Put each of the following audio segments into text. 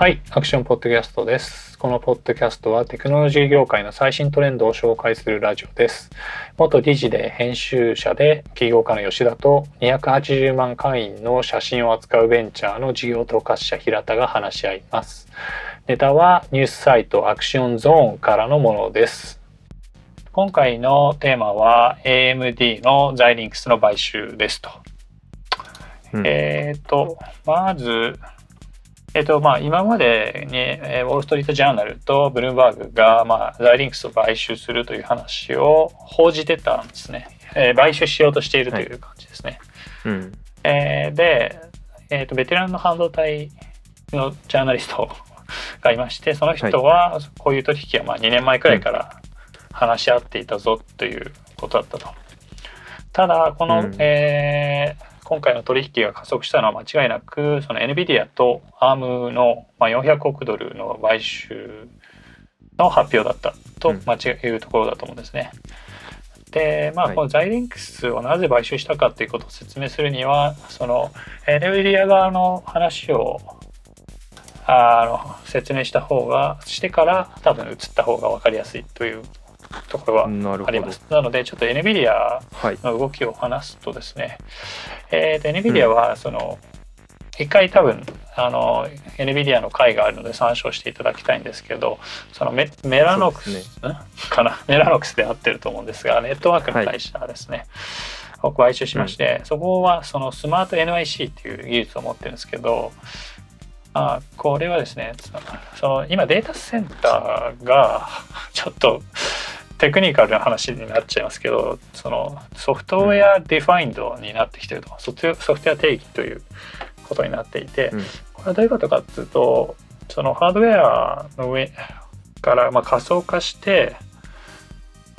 はい、アクションポッドキャストです。このポッドキャストはテクノロジー業界の最新トレンドを紹介するラジオです。元理事で編集者で起業家の吉田と280万会員の写真を扱うベンチャーの事業統括者平田が話し合います。ネタはニュースサイトアクションゾーンからのものです。今回のテーマは AMD のザイリンクスの買収ですと。うんえっ、と、まず、えっ、と、まあ、今までに、えーウォール・ストリート・ジャーナルとブルームバーグが、まあ、ザイリンクスを買収するという話を報じてたんですね。えー買収しようとしているという感じですね。うん。えーで、えーと、ベテランの半導体のジャーナリストがいまして、その人は、こういう取引はまあ2年前くらいから話し合っていたぞということだったと。ただ、この、うんえー今回の取引が加速したのは間違いなく、その NVIDIA と ARM の、まあ、400億ドルの買収の発表だったとうん間違いうところだと思うんですね。で、まあ、はいこのザイリンクスをなぜ買収したかということを説明するには、その NVIDIA 側の話をあの説明した方が、してから多分移った方が分かりやすいというところはありま。す。なので、ちょっと NVIDIA はい。の動きを話すとですね、えーと NVIDIA はその、一回多分あの NVIDIA の会があるので参照していただきたいんですけどそのメメラノックス、そうですん。かな？メラノックスで合ってると思うんですがネットワークの会社ですね、を買収しまして、そこはそのスマート NIC っていう技術を持ってるんですけどあこれはですねその今データセンターがちょっとテクニカルな話になっちゃいますけどその software defined になってきてるとソフトウェアソフトウェア定義ということになっていて、うんこれはどういうことかっていうとそのハードウェアの上からまあ仮想化して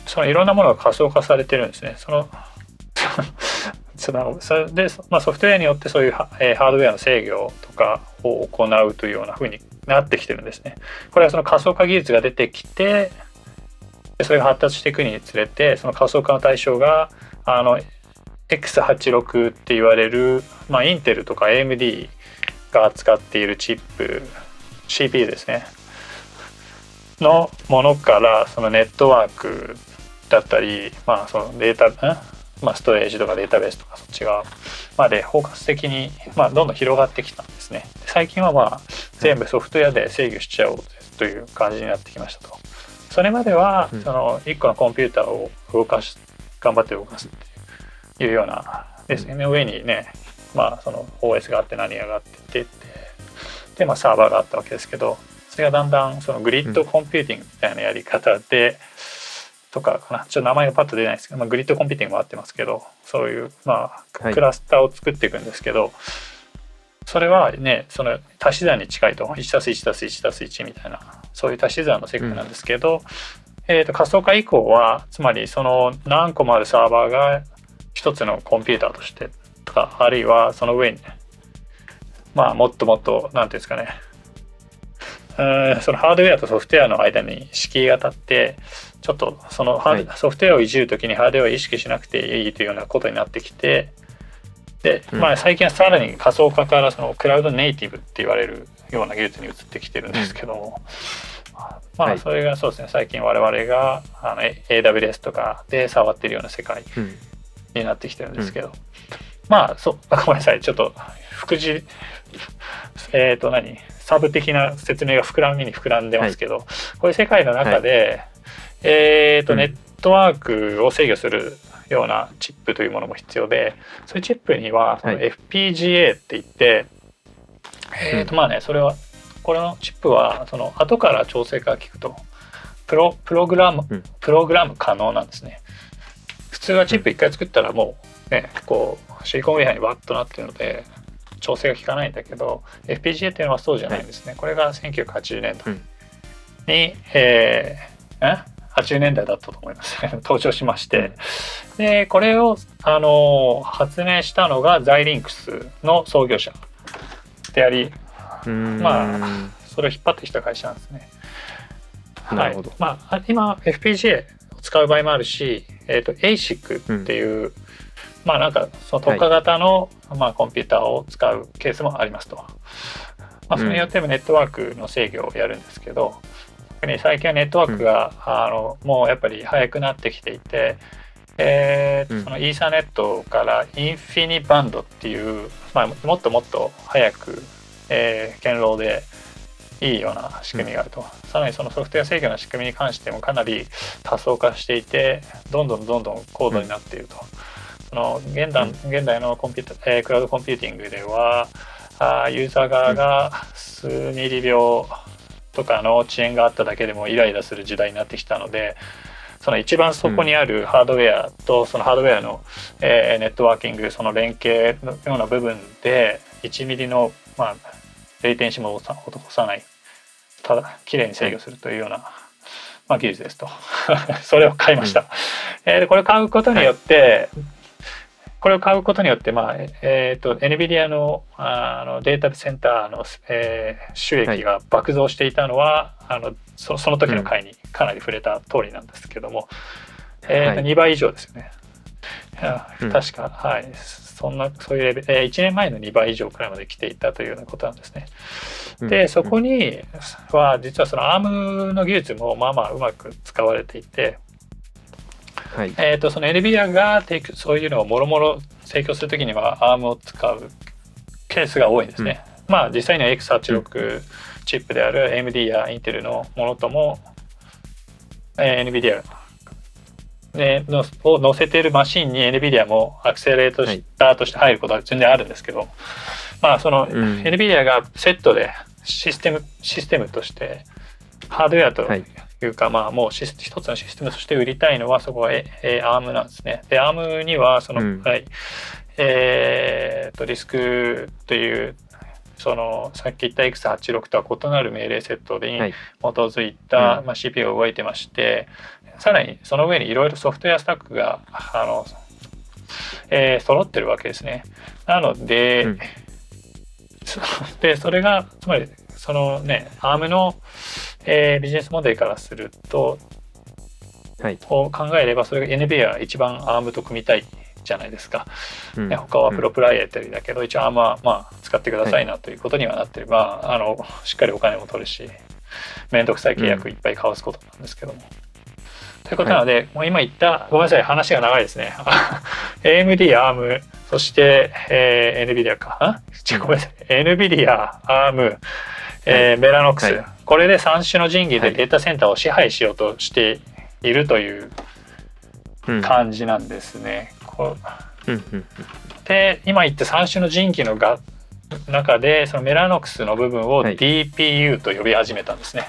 そのいろんなものが仮想化されてるんですね。その それで、まあ、ソフトウェアによってそういうハ,、えーハードウェアの制御とかを行うというような風になってきてるんですね。これはその仮想化技術が出てきてでそれが発達していくにつれてその仮想化の対象があの X86 って言われる、ま、インテルとか AMD が扱っているチップ CPU ですねのものからそのネットワークだったり、まあ、そのデータ、まあ、ストレージとかデータベースとかそっち側まで包括的に、まあ、どんどん広がってきたんですね。最近はまあ全部ソフトウェアで制御しちゃおうという感じになってきましたと。それまでは、うん。その1個のコンピューターを動かし頑張って動かすっていうようなですね、上にね、まあ、その OS があって何があってってで、まあ、サーバーがあったわけですけどそれがだんだんそのグリッドコンピューティングみたいなやり方で、とかかな。ちょっと名前がパッと出ないですけど、まあ、グリッドコンピューティングもあってますけどそういう、まあ、はい。クラスターを作っていくんですけど、それはねその足し算に近いと 1+1+1+1 みたいなそういう足し算の世界なんですけど、えー、と仮想化以降はつまりその何個もあるサーバーが一つのコンピューターとしてとかあるいはその上にまあもっともっと何ていうんですかね。うーんそのハードウェアとソフトウェアの間に敷居が立ってちょっとそのハード、はい。ソフトウェアをいじるときにハードウェアを意識しなくていいというようなことになってきてで、うん。まあ、最近はさらに仮想化からそのクラウドネイティブって言われるような技術に移ってきてるんですけども、まはい。あそれがそうですね。最近我々があの AWS とかで触ってるような世界うん。になってきてるんですけど、まあそうごめんなさい。ちょっと副次えっ、と何？サブ的な説明が膨らみに膨らんでますけど、こういう世界の中で、えっ、と、うん。ネットワークを制御するようなチップというものも必要でそういうチップにははい。FPGA って言って、えっ、とまあねそれはこれのチップはその後から調整が効くとプロプログラム、うん。プログラム可能なんですね。普通はチップ一回作ったらもうねこうシリコンウェアにワッとなってるので調整が効かないんだけど FPGA っていうのはそうじゃないんですね、これが1980年代うん。に、えー、え？80年代だったと思います。登場しまして、でこれを、あの発明したのがザイリンクスの創業者であり。まそれを引っ張ってきた会社なんですね。はいまあ、今 FPGA を使う場合もあるし、えー、と ASIC っていう、まあなんかその特化型の、まあ、コンピューターを使うケースもありますと。まあ、それによってもネットワークの制御をやるんですけど、特に最近はネットワークが、あのもうやっぱり速くなってきていて、えーうん。そのイーサネットからインフィニバンドっていう、まあ、もっともっと早く、えー、堅牢でいいような仕組みがあると、さらにそのソフトウェア制御の仕組みに関してもかなり多層化していてどんどんどんどん高度になっていると、その現代現代のコンピュータ、えークラウドコンピューティングではあーユーザー側が数ミリ秒とかの遅延があっただけでもイライラする時代になってきたのでその一番そこにあるハードウェアとそのハードウェアの、えーネットワーキングその連携のような部分で1ミリの、まあ、レイテンシも落とさないただ綺麗に制御するというような、まあ、技術ですと。それを買いました、えーでこれを買うことによって、これを買うことによって、まあえー、と NVIDIA のあのデータセンターの、えー収益が爆増していたのは、あのそその時の回にかなり触れた通りなんですけども、えーとはい2倍以上ですよね。いやうん。確か、はい、そんなそういうレベル、えー1年前の2倍以上くらいまで来ていたというようなことなんですね。でそこには実はその ARM の技術もまあまあうまく使われていて、はい。えー、とその NVIDIA が提供そういうのをもろもろ提供するときには ARM を使うケースが多いんですね。まあ実際には X86 チップである AMD や Intel のものとも、えー NVIDIA ねのを載せているマシンに NVIDIA もアクセレートしたとして入ることは全然あるんですけど、まあそのうん NVIDIA がセットでシステムシステムとしてハードウェアとはいいうか、まあもうシス一つのシステムとして売りたいのはそこはええ ARM なんですね。で ARM にはその、うん。はい。えー、とリスクというそのさっき言った X86 とは異なる命令セットにはい。基づいた、うん。まあ、CPU が動いてましてさらにその上にいろいろソフトウェアスタックがあの、えー揃ってるわけですね。なので、うん。そでそれがつまりそのね ARM の、えービジネスモデルからするとはい。を考えればそれが NVIDIA が一番 ARM と組みたいじゃないですか。うん。ね、他はプロプライエテリだけど、一応 ARM はまあ使ってくださいなということにはなってる、まああのしっかりお金も取るし面倒くさい契約いっぱい交わすことなんですけども。ということなので、もう今言ったごめんなさい話が長いですね。AMD、ARM そして、えー NVIDIA か。ごめんなさい。NVIDIA、ARM、えーメラノックス、はい。これで3種の神器はい。でデータセンターを支配しようとしているといううん。感じなんですね。こう。で今言った3種の神器のが中でそのメラノックスの部分をはい。DPU と呼び始めたんですね。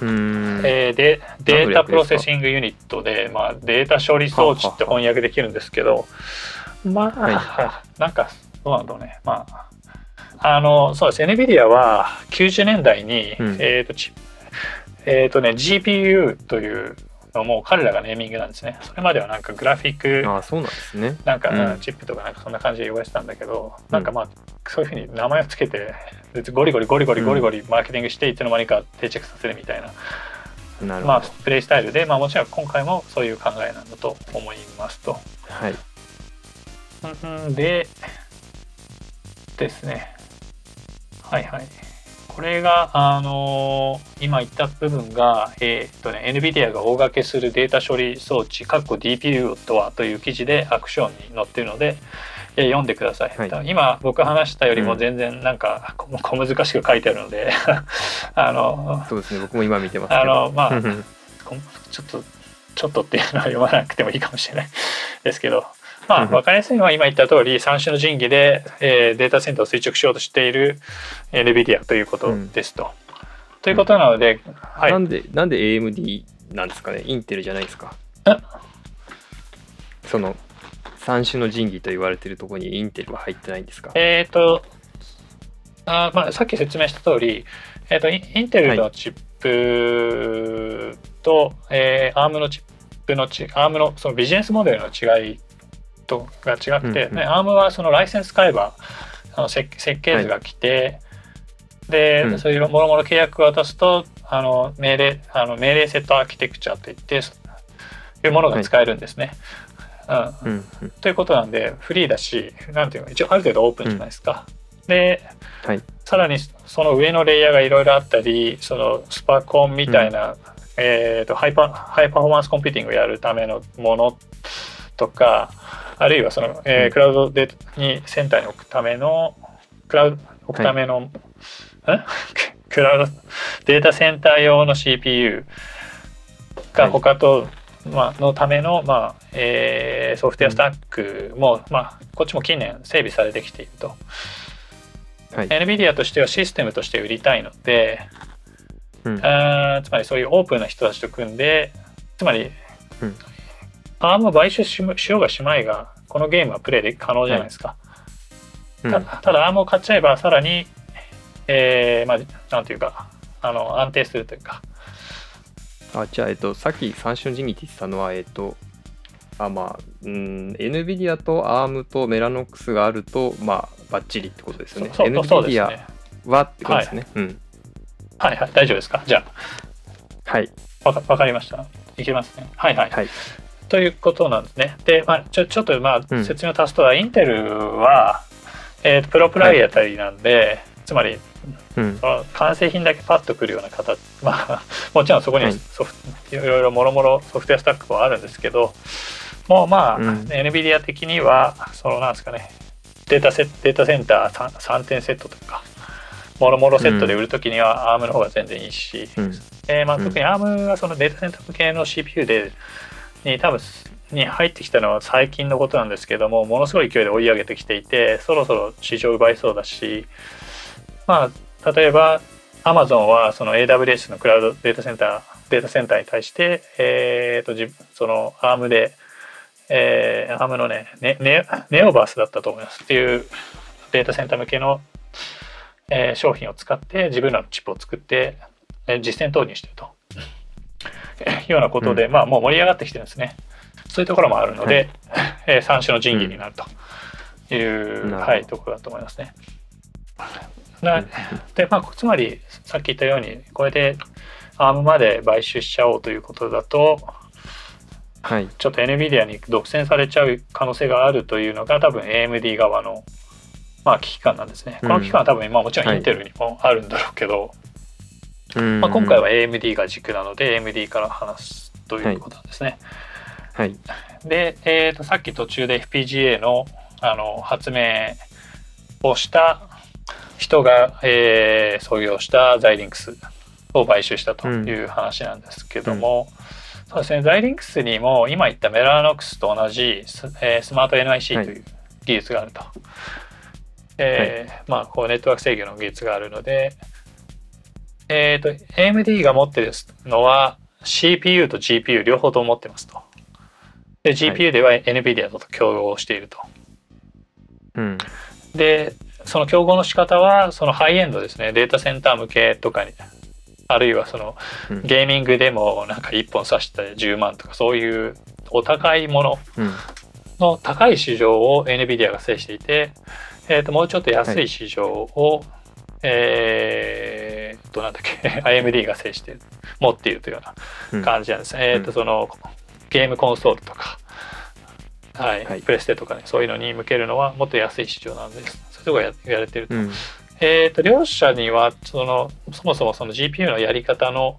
うん。うーん。えーでデータプロセンッシングユニットで、まあ、データ処理装置って翻訳できるんですけどまあ、なんかどうなんだろうね。まああのそうです NVIDIA は90年代に、うんえっ、とちえっ、とね GPU というのも彼らがネーミングなんですねそれまではなんかグラフィックああ、そうなんですね。なんか、うんチップとかなんかそんな感じで呼ばれてたんだけど、うんなんかまあそういうふうに名前をつけてゴリゴリゴリゴリゴリゴリマーケティングしていつの間にか定着させるみたいな、なるほど。まあプレイスタイルで、まあ、もちろん今回もそういう考えなんだと思いますと。はい。うんでですねはいはい。これがあのー今言った部分が、えーっとね、NVIDIA が大掛けするデータ処理装置かっこ DPU とはという記事でアクションに載ってるので、えー読んでください、はい。今僕話したよりもうん。全然なんか小小難しく書いてあるので あのそうですね。僕も今見てます。あのまあちょっとちょっとっていうのは読まなくてもいいかもしれないですけどまあうん分かりやすいのは今言った通り3種の神器で、えーデータセンターを垂直しようとしている NVIDIA ということですと。ということなので、はいなんで、なんで AMD なんですかね？インテルじゃないですかえ？その、三種の神器と言われてるところにインテルは入ってないんですか？えっ、とあーまあ、さっき説明した通り、えー、とインインテルのチップと、えー、ARM のチップのち ARM のそのビジネスモデルの違いとが違くて、うんうんね ARM はそのライセンス買えばあの設設計図が来て、で、うんそういうもろもろ契約を渡すとあの命令あの命令セットアーキテクチャといっていうものが使えるんですね。うんうんうん。ということなんでフリーだしなんていうの一応ある程度オープンじゃないですか。で、はいさらにその上のレイヤーがいろいろあったりそのスパコンみたいな、えーとハイパ high performance computing をやるためのものとかあるいはその、えーうんクラウドでにセンターに置くためのクラウド置くための、ん クラウドデータセンター用の CPU がはい。他と、まあのための、まあえーソフトウェアスタックも、まあ、こっちも近年整備されてきていると。はい。NVIDIA としてはシステムとして売りたいので、うん。あーつまりそういうオープンな人たちと組んでつまり、うん ARM を買収ししようがしまいがこのゲームはプレイで可能じゃないですか、うん。たただ ARM を買っちゃえばさらに、えーまあなんていうかあの安定するというか。あじゃあ、えっと、さっき三種の神器って言ってたのは、えっと、あまあ、うん、NVIDIA と ARM とメラノックスがあると、まあ、バッチリってことですよね。そうそうそうです NVIDIA ね。はってことですね。うん。はいはい大丈夫ですか？じゃはい。あわかりました。いけますね。はいはい。はい。ということなんですね。で、まあ、ちょちょっとまうんあ説明を足すと、インテルは、えープロプライアタリーなんで、つまりうん。その完成品だけパッとくるような形、まあ、もちろんそこにははいソフト、い、ろいろもろもろソフトウェアスタックもあるんですけどもうまあ、うん NVIDIA 的にはそのなんですかねデータセデータセンター 3, 3点セットとかもろもろセットで売るときには ARM の方が全然いいし、うん。えーまあ、うん特に ARM がそのデータセンター向けの CPU でに多分に入ってきたのは最近のことなんですけどもものすごい勢いで追い上げてきていてそろそろ市場奪いそうだしまあ例えば Amazon はその AWS のクラウドデータセンターデータセンターに対して、えー、とその ARM で、えー、ARM のねネネネオバースだったと思います。っていうデータセンター向けの、えー商品を使って自分らのチップを作ってえー実践投入してると。ようなことで、まあもう盛り上がってきてるんですね。そういうところもあるので、えー三種の神器になるという、うんはい、ところだと思いますね。なでまあ、つまりさっき言ったようにこれで ARM まで買収しちゃおうということだとはい。ちょっと NVIDIA に独占されちゃう可能性があるというのが多分 AMD 側の、まあ、危機感なんですね。この危機感は多分、まあ、もちろんインテルにもあるんだろうけど、うんまあ、今回は AMD が軸なので AMD から話すということなんですね。はい。で、えー、とさっき途中で FPGA のあの発明をした人が、えー創業したザイリンクスを買収したという話なんですけども、そうですねザイリンクスにも今言ったメラノックスと同じス,、えースマート NIC という技術があると。えーまあ、こうネットワーク制御の技術があるので、えー、と AMD が持ってるのは CPU と GPU 両方とも持ってますと。で GPU では NVIDIA と競合していると。うん。でその競合の仕方はそのハイエンドですねデータセンター向けとかにあるいはそのうんゲーミングでもなんか1本挿して10万とかそういうお高いものうん。の高い市場を NVIDIA が制していて、えー、ともうちょっと安い市場を、えー、となんだっけ？AMD が制している持っているというよううん。な感じなんです、えー、とそのゲームコンソールとか、はい。はい。プレステとかねそういうのに向けるのはもっと安い市場なんです。そういうとこがややられてると。うん。えー、と両者にはそのそもそもその GPU のやり方の、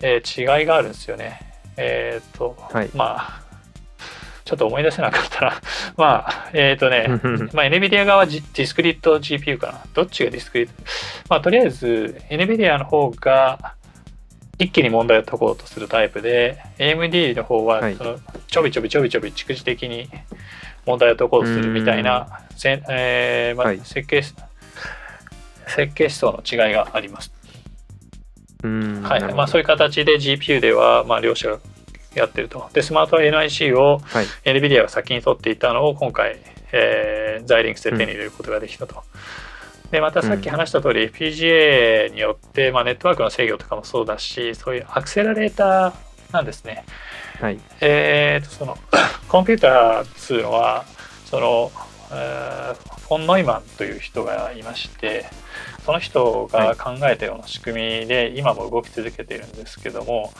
えー違いがあるんですよね。えっ、と、はい。まあちょっと思い出せなかったな。まあえっ、とね、うんまあ、NVIDIA 側はジディスクリット GPU かな。どっちがディスクリットまあとりあえず NVIDIA の方が一気に問題を解こうとするタイプで AMD の方ははいそのちょびちょびちょびちょび蓄次的に問題を解こうとするみたいな、せんえーまあはい設計設計思想の違いがあります。うん。はいまあ、そういう形で GPU では、まあ、両者がやってると。で、スマート NIC をはい。NVIDIA が先に取っていたのを今回、えー、ザイリンクスで手に入れることができたと。で、またさっき話した通り、FPGA によって、まあ、ネットワークの制御とかもそうだし、そういうアクセラレーターなんですね。はい。えー、とその コンピューターっていうのはその、えーフォン・ノイマンという人がいましてその人が考えたような仕組みで今も動き続けているんですけども、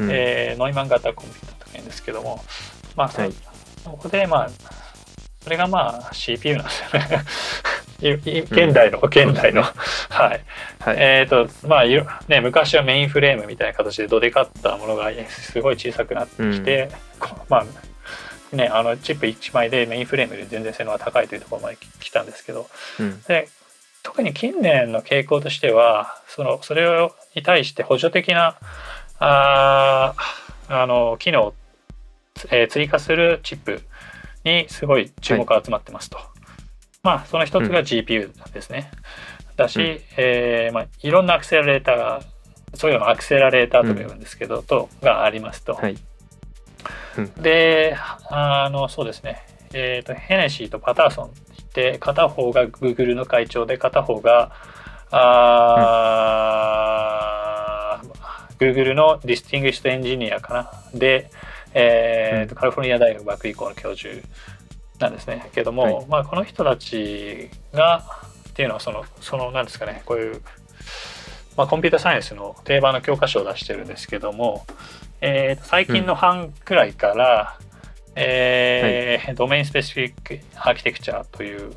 うんえーノイマン型コンピューターとか言うんですけどもまあそ,、はいそこでまあそれがまあ CPU なんですよね現代の、現代の。はい。はい。えっ、と、まあ、ね、昔はメインフレームみたいな形でどでかったものがすごい小さくなってきて、こまあ、ね、あのチップ1枚でメインフレームで全然性能が高いというところまで来たんですけど、うん。で特に近年の傾向としてはそのそれに対して補助的なあーあの機能を、えー追加するチップにすごい注目が集まってますと。まあその一つが GPU ですね。だし、うんえーまあ、いろんなアクセラレーターがそういうのをアクセラレーターとか言うんですけど、とがありますと。はい。であのそうですね、えー、とヘネシーとパターソンって片方が Google の会長で片方があー、Google の distinguished engineer かな。で、えーとカリフォルニア大学バークレー校の教授なんですね。けども、はい。まあ、この人たちがっていうのはそのそのなんですかねこういう、まあ、コンピュータサイエンスの定番の教科書を出してるんですけども、えーと最近の半くらいから、えードメインスペシフィックアーキテクチャという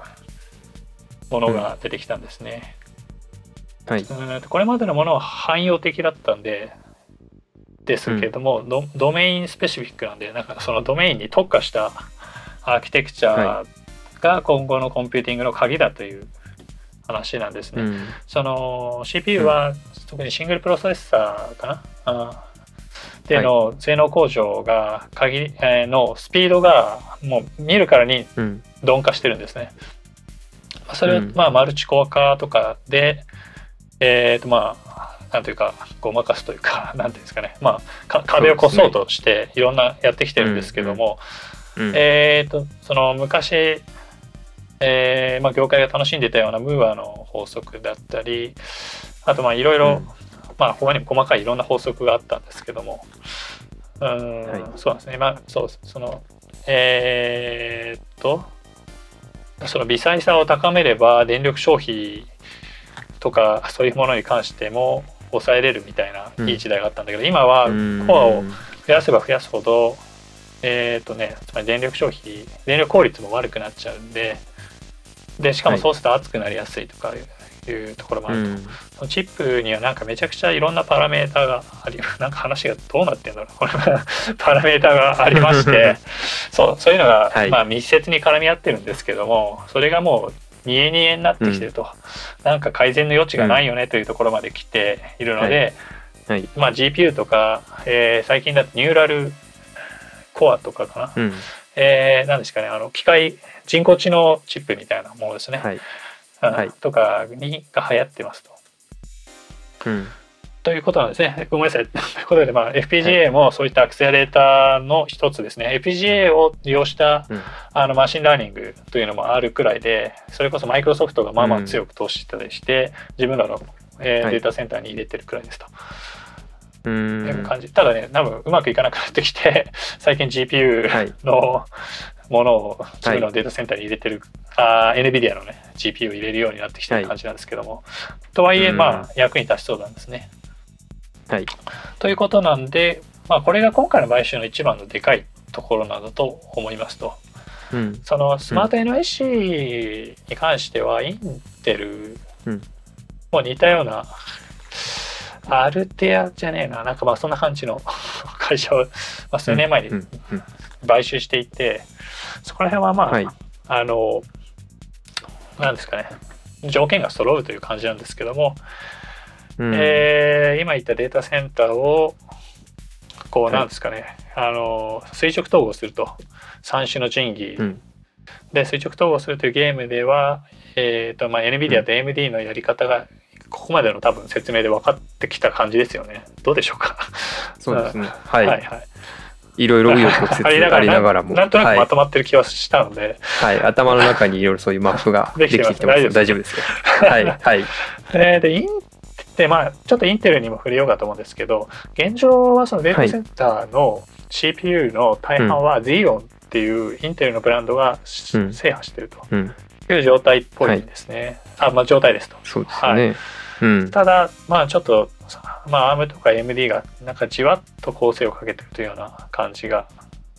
ものが出てきたんですね。はい。これまでのものは汎用的だったんでですけども、ドドメインスペシフィックなんでなんかそのドメインに特化したアーキテクチャが今後のコンピューティングの鍵だという話なんですね。うん。その CPU は特にシングルプロセッサーかな、での性能向上が限り、えーのスピードがもう見るからにうん。鈍化してるんですね。まあそれを、うんまあマルチコア化とかで、えっ、とまあなんというかごまかすというか なんていうんですかね。まあか壁を越そうとしていろんなやってきてるんですけども、うん。えっ、とその昔、えーまあ、業界が楽しんでたようなムーアの法則だったりあとまあいろいろ、うん。まあ他にも細かいいろんな法則があったんですけども。うーん、はい。そうなんですね。まあそうそのえーっとその微細さを高めれば電力消費とかそういうものに関しても抑えれるみたいなうん。いい時代があったんだけど、今はうん。コアを増やせば増やすほどえっ、とねつまり電力消費電力効率も悪くなっちゃうんででしかもはい。そうすると熱くなりやすいとかいうところもあると、うん。そのチップにはなんかめちゃくちゃいろんなパラメーターがあり なんか話がどうなってんだろう。これ パラメーターがありまして。そうそういうのが、はい。まあ、密接に絡み合ってるんですけどもそれがもう煮え煮えになってきてると、なんか改善の余地がないよねというところまで来ているので、はい。まあ、GPU とか、えー最近だとニューラルコアとかかな、うん。えー、なんですかねあの機械人工知能チップみたいなものですね、はい。うんはいとかにが流行ってますと。うん。ということなんですね。ごめんなさい。ということで、まあ、FPGA もそういったアクセラレーターの一つですね。FPGA を利用したうん。あの machine learning というのもあるくらいで、それこそマイクロソフトがまあまあ強く投資したりして、自分らの、えーはいデータセンターに入れてるくらいですと。う。いうん感じ。ただね、多分うまくいかなくなってきて、最近 GPU はいのものを自分のデータセンターに入れてる、あー NVIDIA のね、GPU を入れるようになってきてる感じなんですけども、とはいえ、うんまあ、役に立ちそうなんですね。はい。ということなんで、まあ、これが今回の買収の一番のでかいところなんだと思いますと。うん。そのスマート NIC に関しては、インテルうんも似たような、アルテアじゃねえな、なんかまあそんな感じの 会社を、まあ、数年前に。買収していて、そこら辺はまあ、はい。あの、なんですかね、条件が揃うという感じなんですけども、うん。えー今言ったデータセンターをこうはいなんですかね、あの垂直統合すると3種の神器うん。で垂直統合するというゲームでは、えーとまあ、NVIDIA と AMD のやり方がここまでの多分説明で分かってきた感じですよねどうでしょうかそうですね。ははいい。はいいろいろ紆余曲折 ありながらも。なんとなくまはいとまってる気はしたので、はい。頭の中にいろいろそういうマップが できてきてます。大丈夫ですよ。はい。はい。えーでインでまあちょっとインテルにも触れようかと思うんですけど現状はそのデータセンターの CPU の大半は Xeon っていうインテルのブランドがしうん制覇してるとうん。いう状態っぽいんですね。あまあ状態ですと。そうですね。うん。ただまあちょっとまあ ARM とか AMD がなんかじわっと構成をかけてるというような感じが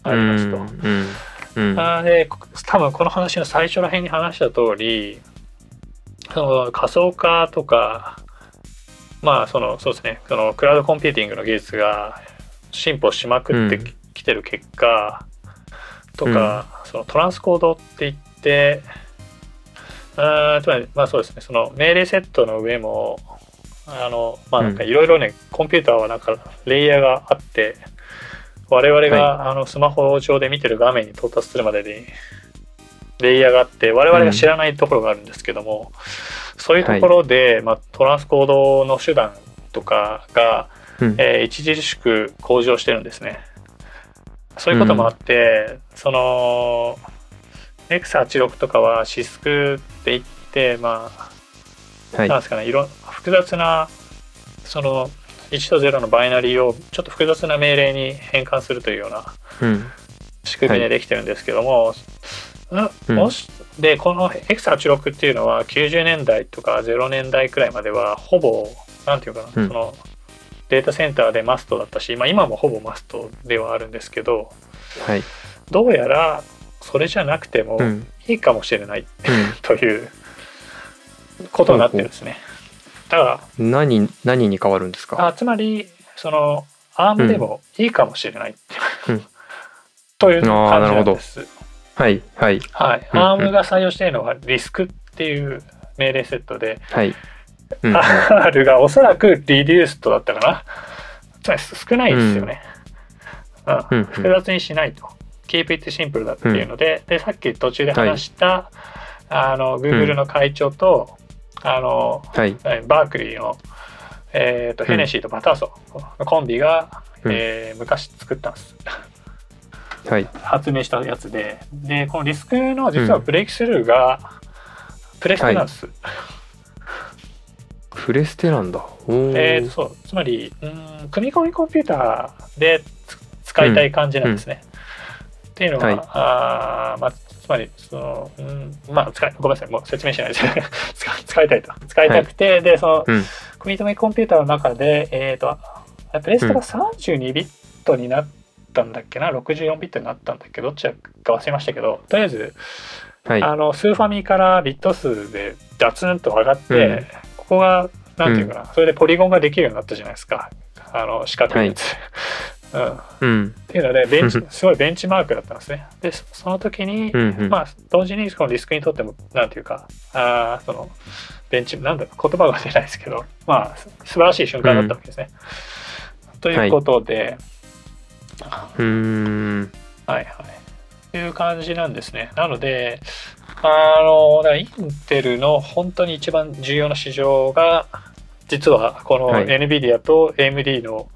ありますと。うん。うん。あーで多分この話の最初ら辺に話した通りその仮想化とか、まあそのそうですね、そのクラウドコンピューティングの技術が進歩しまくってき,、てる結果とか、そのトランスコードって言って、あーつまりまあそうですね、その命令セットの上もあのまあなんかいろいろね、コンピューターはなんかレイヤーがあって。我々が、あのスマホ上で見てる画面に到達するまでにレイヤーがあって我々が知らないところがあるんですけども、そういうところで、まあ、トランスコードの手段とかが、うん。えー著しく向上してるんですね。そういうこともあって、その X86 とかはシスクって言ってまあはい。なんですかね、いろ複雑なその1と0のバイナリーをちょっと複雑な命令に変換するというようなうん。仕組みでできてるんですけども、うんうん。もしでこの X86 っていうのは90年代とか0年代くらいまではほぼなんていうかな、うん。そのデータセンターでマストだったし、まあ、今もほぼマストではあるんですけどはい。どうやらそれじゃなくてもうん。いいかもしれないうん。ということになってるんですね。だから何何に変わるんですか？あつまりそのアームでもいいかもしれない。という感なるほどじなんです。はいはい。はい、うんアームが採用しているのはリスクっていう命令セットで、はい。うんうん。R がおそらくリデューストだったかな。つまり少ないですよね、うん複雑にしないと。keep it simple だっていうので,、でさっき途中で話した、あの Google の会長と、あのはい。バークリーの、えーとうん。ヘネシーとバターソのコンビが、うん。えー昔作ったんです。はい発明したやつで。でこのリスクの実はブレイクスルーがプレステなんです、プレステなんだ。えーそうつまりうん組み込みコンピューターでつ使いたい感じなんですね、っていうのは、はい。あーまあ、つまりその、うん、まあ使いごめんなさいもう説明しないで。す 使使いたいと。使いたくて、でその、うん。組み止めコンピューターの中でえっ、とプレステが32ビットになったんだっけな？64ビットになったんだっけ？どどっちだか忘れましたけど。とりあえずはい。あのスーファミからビット数でガツンと上がって、うん。ここがなんていうかな、それでポリゴンができるようになったじゃないですか。あの四角いやつ。うん、っうん。ていうのでベンチすごいベンチマークだったんですね。でそその時に、うんうん。まあ同時にこのリスクにとってもなんていうかあーそのベンチなんだ言葉が出ないですけどまあす素晴らしい瞬間だったわけですね。ということで、うーんはいはい。という感じなんですね。なので、あの、だからインテルの本当に一番重要な市場が、実はこのはい NVIDIA と AMD の、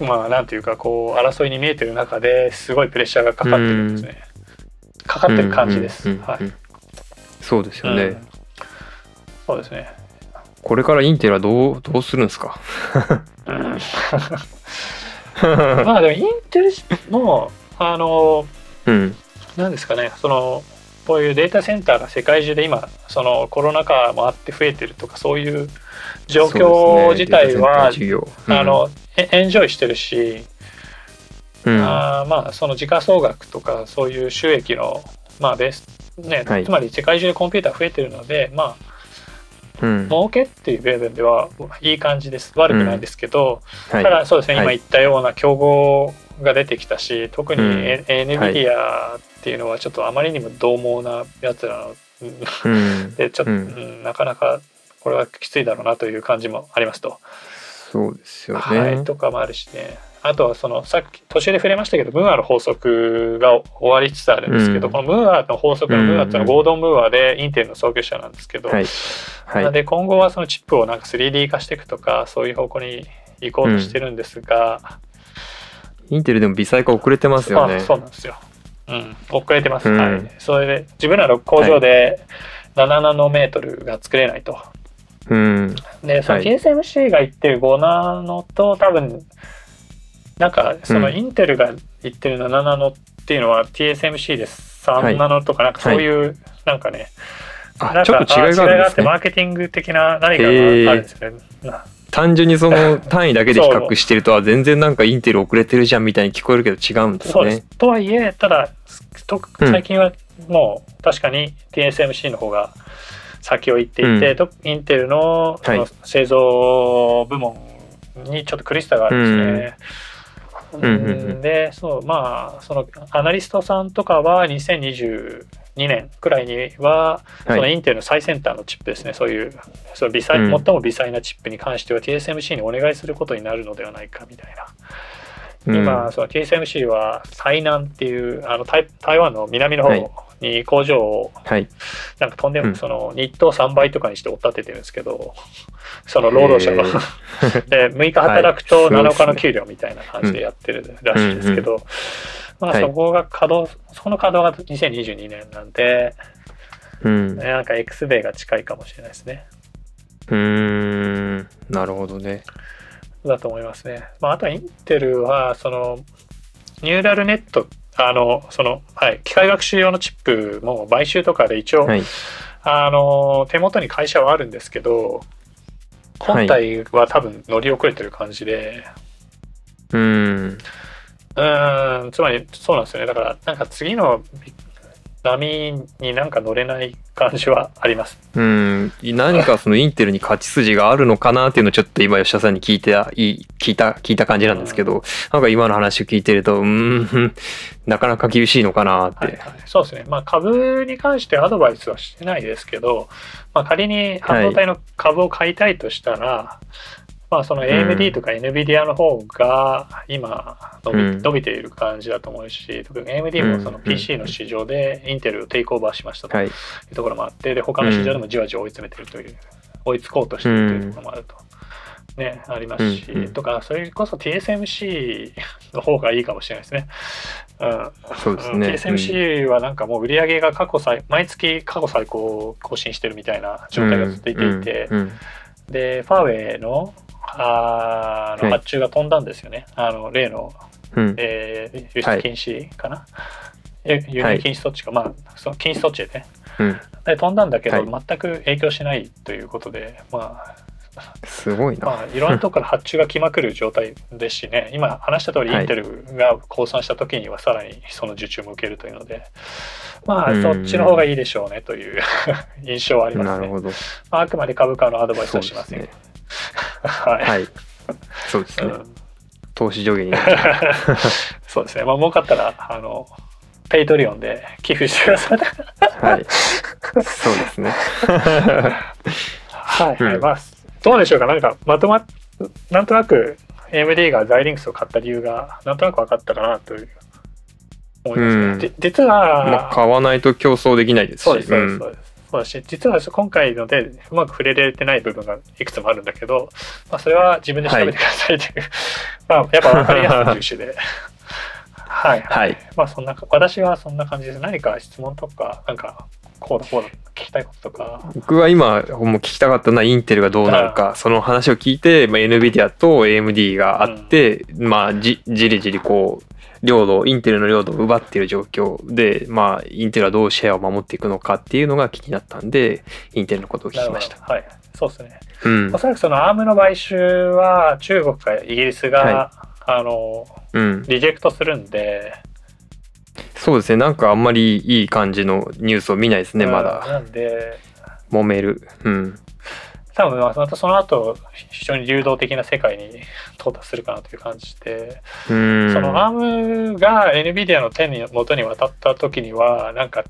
まあ、なんていうか、こう、争いに見えてる中ですごいプレッシャーがかかってるんですね。かかってる感じです。うんうんうんはい。そうですよね、うんそうですね。これからインテルはどうどうするんですか？う ん まあでもインテルも、あの、うん。なんですかねそのこういうデータセンターが世界中で今そのコロナ禍もあって増えてるとかそういう状況自体は、ねデータセンター事業あのエエンジョイしてるし、うん。あーまあその時価総額とかそういう収益のまあベースね、はい。つまり世界中でコンピューター増えてるのでまあうん。儲けっていう部分ではいい感じです。悪くないんですけど、はい。ただそうですね、はい。今言ったような競合が出てきたし特にうん。N- NVIDIA っていうのはちょっとあまりにも獰猛なやつらのうん。でちょっと、ううんんなかなかこれはきついだろうなという感じもありますと。そうですよね、はい、とかもあるしねあとはそのさっき途中で触れましたけどムーアの法則が終わりつつあるんですけど、うん。このムーアの法則のムーアっていうのはゴードン・ムーアでインテルの創業者なんですけど、はい。はい。で今後はそのチップをなんか 3D 化していくとかそういう方向に行こうとしてるんですが、インテルでも微細化遅れてますよね。あそうなんですよ。うん、遅れてます。うん。はい。それで自分らの工場で7ナノメートルが作れないと。うん。で、そのはい。TSMC が言ってる5ナノと多分なんかそのうん。インテルが言ってる7ナノっていうのは TSMC で3ナノとかなんかそういうなんかね、なんかあちょっと違いがあるんですね。あってマーケティング的な何かがあるんですよね。な 単純にその単位だけで比較してるとは全然なんかインテル遅れてるじゃんみたいに聞こえるけど違うんですそう。です。ね。とはいえただ最近はもう確かに TSMC の方が先を行っていて、うん。とインテルのそのはい。製造部門にちょっと苦しさがあるんですね。うんうんうんでそうまあそのアナリストさんとかは2022年くらいにはそのはいインテルの最先端のチップですね、そういうその微細、うん。最も微細なチップに関しては TSMC にお願いすることになるのではないかみたいな。うん。今、その TSMC は台南っていうあの台台湾の南のはい。方に工場をはい。なんかとんでも、うんその日当3倍とかにして追っ立ててるんですけど その労働者のへ で6日働くとはいすごいっ7すね日の給料みたいな感じでやってるらしいですけど、まあはいそこが稼働そこの稼働が2022年なんで、うん。うなんか X 米が近いかもしれないですね。ーん。なるほどね。だと思いますね。まあ、あとはインテルは、その、ニューラルネット、あの、その、はい、機械学習用のチップも買収とかで一応、はい。あの、手元に会社はあるんですけど、本体は多分乗り遅れてる感じで、うーん。うーん、つまりそうなんですよね。だから、なんか次の波になんか乗れない感じはあります。うん。何かそのインテルに勝ち筋があるのかなっていうのをちょっと今吉田さんに聞いて、いい聞いた、聞いた感じなんですけど、なんか今の話を聞いてると、うーん、なかなか厳しいのかなって。はいはい、そうですね。まあ株に関してアドバイスはしてないですけど、まあ仮に半導体の株を買いたいとしたら、まあその AMD とか NVIDIA の方が今伸び,、うん。伸びている感じだと思うし、特に AMD もそのうん。PC の市場でインテルをテイクオーバーしましたとはい。い。うところもあって、で他の市場でもじわじわ追い詰めてるという、追いつこうとしているというところもあると。ね、ありますし、うん。うん。とかそれこそ TSMC の方がいいかもしれないですね。うん、そうですね。TSMC はなんかもう売り上げが過去最毎月過去最高を更新してるみたいな状態が続いていて、うん。うん。でファーウェイのあーのはい。発注が飛んだんですよね、あの例の、うん。えー輸出禁止かな、え輸入禁止措置か、まあその禁止措置でね。うん。で飛んだんだけど、は全く影響しないということでまあすごいな。まあ、いろんなところから発注が来まくる状態ですしね、今話した通り、はい。インテルが降参した時にはさらにその受注も受けるというので、まあ、うん。そっちの方がいいでしょうねという 印象はありますね。なるほど。まあ、あくまで株価のアドバイスはしません。ねはい。はい。そうですね。うん投資上限に。そうですね。まあ、儲かったら、あの、Patreon で寄付してください。はい。そうですね。はい、はいうんまあ、どうでしょうか、なんか、まとまっ、なんとなく、AMD がザイリンクスを買った理由が、なんとなく分かったかなという、思いますね。うんじ実は、まあ、買わないと競争できないですし。そうです、そうです、うです。そうだし、実は今回のでうまく触れられてない部分がいくつもあるんだけど、まあ、それは自分で調べてくださいという、まあ、やっぱ分かりやすい重視で。はい、はい。まあそんな私はそんな感じです。何か質問とか、なんか、こうだこうだ聞きたいこととか。僕は今、もう聞きたかったのはインテルがどうなるか、その話を聞いて、まあ、NVIDIA と AMD があって、まあじ、じりじりこう、領土、インテルの領土を奪っている状況で、まあ、インテルはどうシェアを守っていくのかっていうのが気になったんで、インテルのことを聞きました。はい。そうですね。うんお。そらくその ARM の買収は中国かイギリスが、はあの、うん。リジェクトするんで、そうですね。なんかあんまりいい感じのニュースを見ないですね、まうんだ。なんで、揉める。うん。多分またその後非常に流動的な世界に到達するかなという感じで、うん。その ARM が NVIDIA の手に元に渡った時にはなんか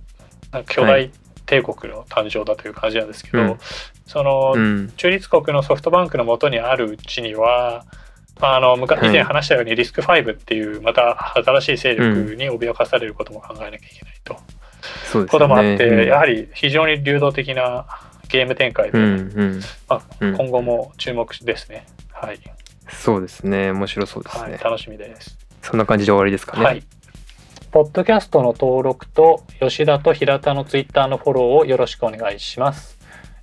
巨大はい帝国の誕生だという感じなんですけど、うんそのうん。中立国のソフトバンクの元にあるうちにはあの以前話したようにリスク5っていうまた新しい勢力に脅かされることも考えなきゃいけないと、そうですこともあって、ね。やはり非常に流動的なゲーム展開で、うん。うん。まあうん今後も注目ですね。はい、そうですね。面白そうですね。はい、楽しみです。そんな感じで終わりですかね。はい。ポッドキャストの登録と吉田と平田のツイッターのフォローをよろしくお願いします。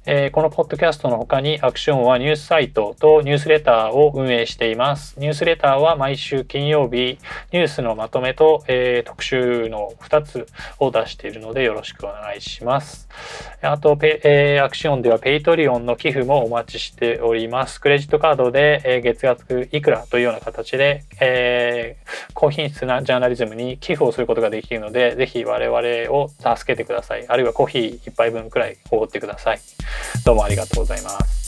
えーこのポッドキャストの他にアクシオンはニュースサイトとニュースレターを運営しています。ニュースレターは毎週金曜日ニュースのまとめと、えー特集の2つを出しているのでよろしくお願いします。あとペ、えーアクシオンでは Patreon の寄付もお待ちしております。クレジットカードで、え月額いくらというような形で、え高品質なジャーナリズムに寄付をすることができるので、ぜひ我々を助けてください。あるいはコーヒー一杯分くらいおごってください。どうもありがとうございます。